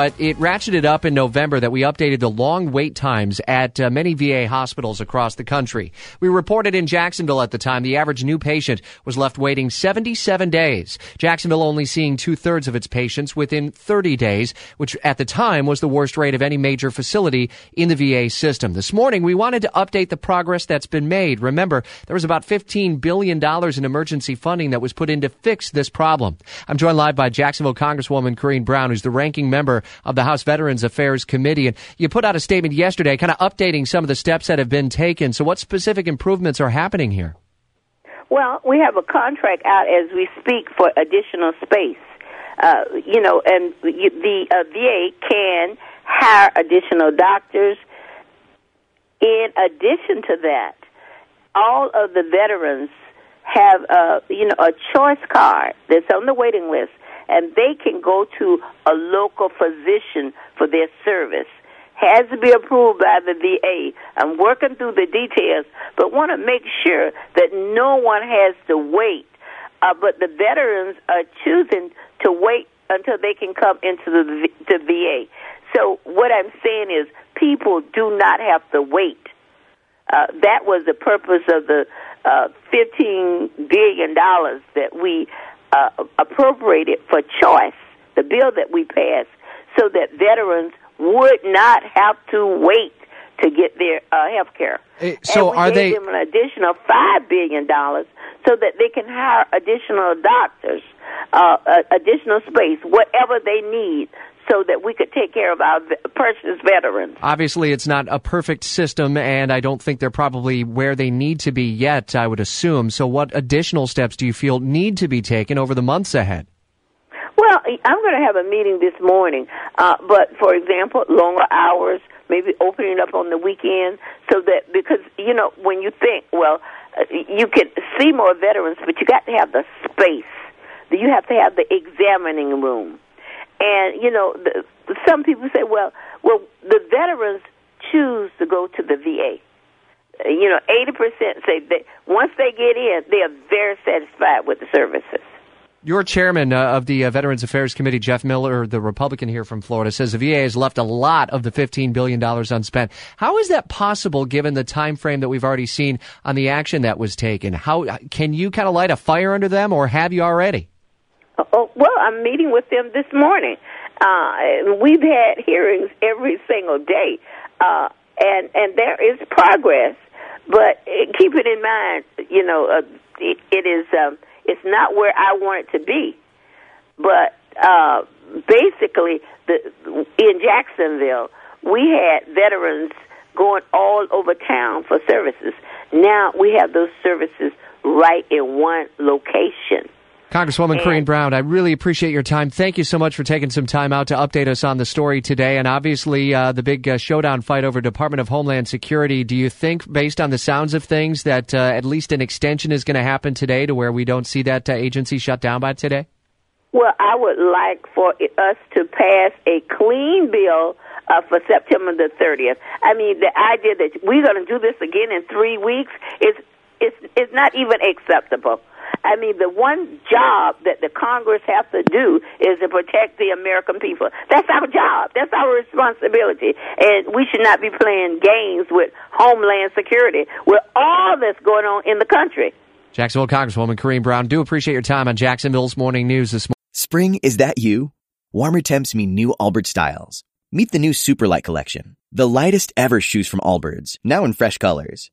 it ratcheted up in November that we updated the long wait times at uh, many VA hospitals across the country. We reported in Jacksonville at the time the average new patient was left waiting 77 days. Jacksonville only seeing two thirds of its patients within 30 days, which at the time was the worst rate of any major facility in the VA system. This morning, we wanted to update the progress that's been made. Remember, there was about $15 billion in emergency funding that was put in to fix this problem. I'm joined live by Jacksonville Congresswoman Corrine Brown, who's the ranking member of the House Veterans Affairs Committee. And you put out a statement yesterday kind of updating some of the steps that have been taken. So, what specific improvements are happening here? Well, we have a contract out as we speak for additional space. Uh, you know, and the uh, VA can hire additional doctors. In addition to that, all of the veterans have, uh, you know, a choice card that's on the waiting list, and they can go to a local physician for their service. Has to be approved by the VA. I'm working through the details, but want to make sure that no one has to wait. Uh, but the veterans are choosing to wait until they can come into the, the VA. So what I'm saying is, people do not have to wait. Uh, that was the purpose of the uh, $15 billion that we uh, appropriated for choice, the bill that we passed, so that veterans would not have to wait to get their uh, health care. So and we are gave they them an additional five billion dollars so that they can hire additional doctors, uh, uh, additional space, whatever they need, so that we could take care of our precious veterans. Obviously, it's not a perfect system, and I don't think they're probably where they need to be yet, I would assume. So, what additional steps do you feel need to be taken over the months ahead? Well, I'm going to have a meeting this morning, uh, but for example, longer hours, maybe opening up on the weekend, so that because you know when you think, well, uh, you can see more veterans, but you got to have the space. You have to have the examining room, and you know, the, some people say, well, well, the veterans choose to go to the VA. You know, eighty percent say that once they get in, they are very satisfied with the services. Your chairman uh, of the uh, Veterans Affairs Committee, Jeff Miller, the Republican here from Florida, says the VA has left a lot of the $15 billion unspent. How is that possible given the time frame that we've already seen on the action that was taken? How can you kind of light a fire under them or have you already? Oh, well, I'm meeting with them this morning. Uh, we've had hearings every single day, uh, and and there is progress. But keep it in mind, you know, uh, it, it is um, it's not where I want it to be. But uh, basically, the, in Jacksonville, we had veterans going all over town for services. Now we have those services right in one location. Congresswoman Corrine Brown, I really appreciate your time. Thank you so much for taking some time out to update us on the story today. And obviously, uh, the big uh, showdown fight over Department of Homeland Security. Do you think, based on the sounds of things, that uh, at least an extension is going to happen today to where we don't see that uh, agency shut down by today? Well, I would like for us to pass a clean bill uh, for September the 30th. I mean, the idea that we're going to do this again in three weeks is is is not even acceptable. I mean, the one job that the Congress has to do is to protect the American people. That's our job. That's our responsibility. And we should not be playing games with Homeland Security with all that's going on in the country. Jacksonville Congresswoman Corrine Brown, do appreciate your time on Jacksonville's Morning News this morning. Spring, is that you? Warmer temps mean new Allbirds styles. Meet the new Superlight collection, the lightest ever shoes from Allbirds, now in fresh colors.